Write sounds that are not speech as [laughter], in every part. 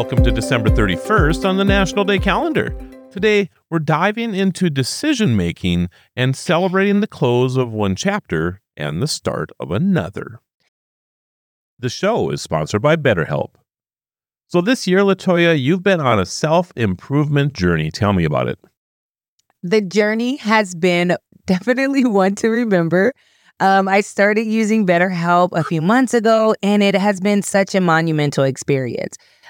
Welcome to December 31st on the National Day calendar. Today, we're diving into decision making and celebrating the close of one chapter and the start of another. The show is sponsored by BetterHelp. So, this year, Latoya, you've been on a self improvement journey. Tell me about it. The journey has been definitely [laughs] one to remember. Um, I started using BetterHelp a few months ago, and it has been such a monumental experience.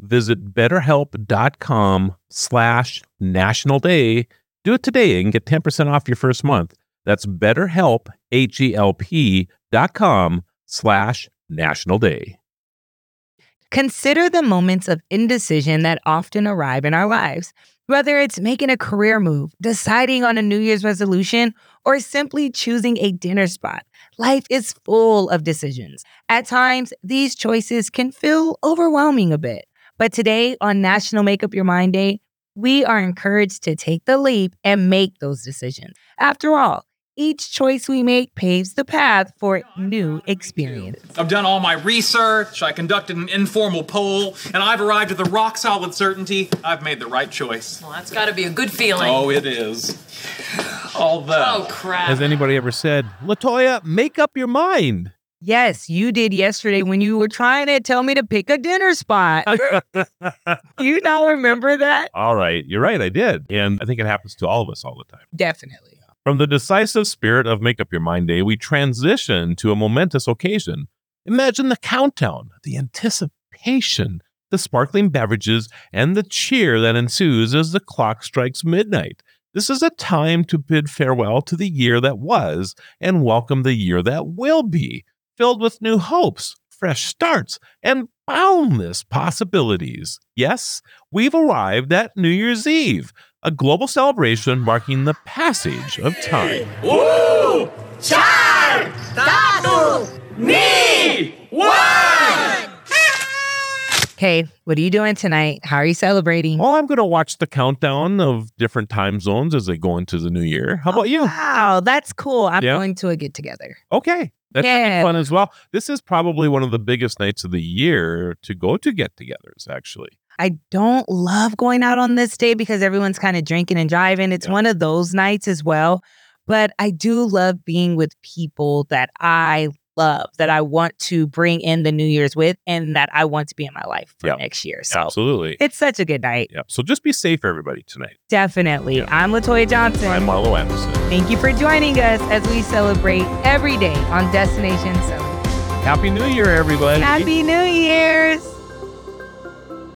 visit betterhelp.com slash national day. Do it today and get 10% off your first month. That's betterhelp, H-E-L-P com slash national day. Consider the moments of indecision that often arrive in our lives. Whether it's making a career move, deciding on a New Year's resolution, or simply choosing a dinner spot, life is full of decisions. At times, these choices can feel overwhelming a bit. But today on National Make Up Your Mind Day, we are encouraged to take the leap and make those decisions. After all, each choice we make paves the path for new experiences. I've done all my research, I conducted an informal poll, and I've arrived at the rock solid certainty I've made the right choice. Well, that's got to be a good feeling. Oh, it is. Although. Oh, crap. Has anybody ever said, Latoya, make up your mind? Yes, you did yesterday when you were trying to tell me to pick a dinner spot. [laughs] you now remember that? All right. You're right. I did. And I think it happens to all of us all the time. Definitely. From the decisive spirit of Make Up Your Mind Day, we transition to a momentous occasion. Imagine the countdown, the anticipation, the sparkling beverages, and the cheer that ensues as the clock strikes midnight. This is a time to bid farewell to the year that was and welcome the year that will be filled with new hopes, fresh starts, and boundless possibilities. Yes, we've arrived at New Year's Eve, a global celebration marking the passage of time. Woo! Hey, what are you doing tonight? How are you celebrating? Well, I'm going to watch the countdown of different time zones as they go into the new year. How about you? Oh, wow, that's cool. I'm yeah. going to a get together. Okay. That's yeah. fun as well. This is probably one of the biggest nights of the year to go to get togethers, actually. I don't love going out on this day because everyone's kind of drinking and driving. It's yeah. one of those nights as well. But I do love being with people that I love that I want to bring in the New Year's with and that I want to be in my life for yep. next year. So absolutely. It's such a good night. Yep. So just be safe, everybody, tonight. Definitely. Yep. I'm Latoya Johnson. I'm Marlo Anderson. Thank you for joining us as we celebrate every day on Destination 7. Happy New Year, everybody. Happy New Year's.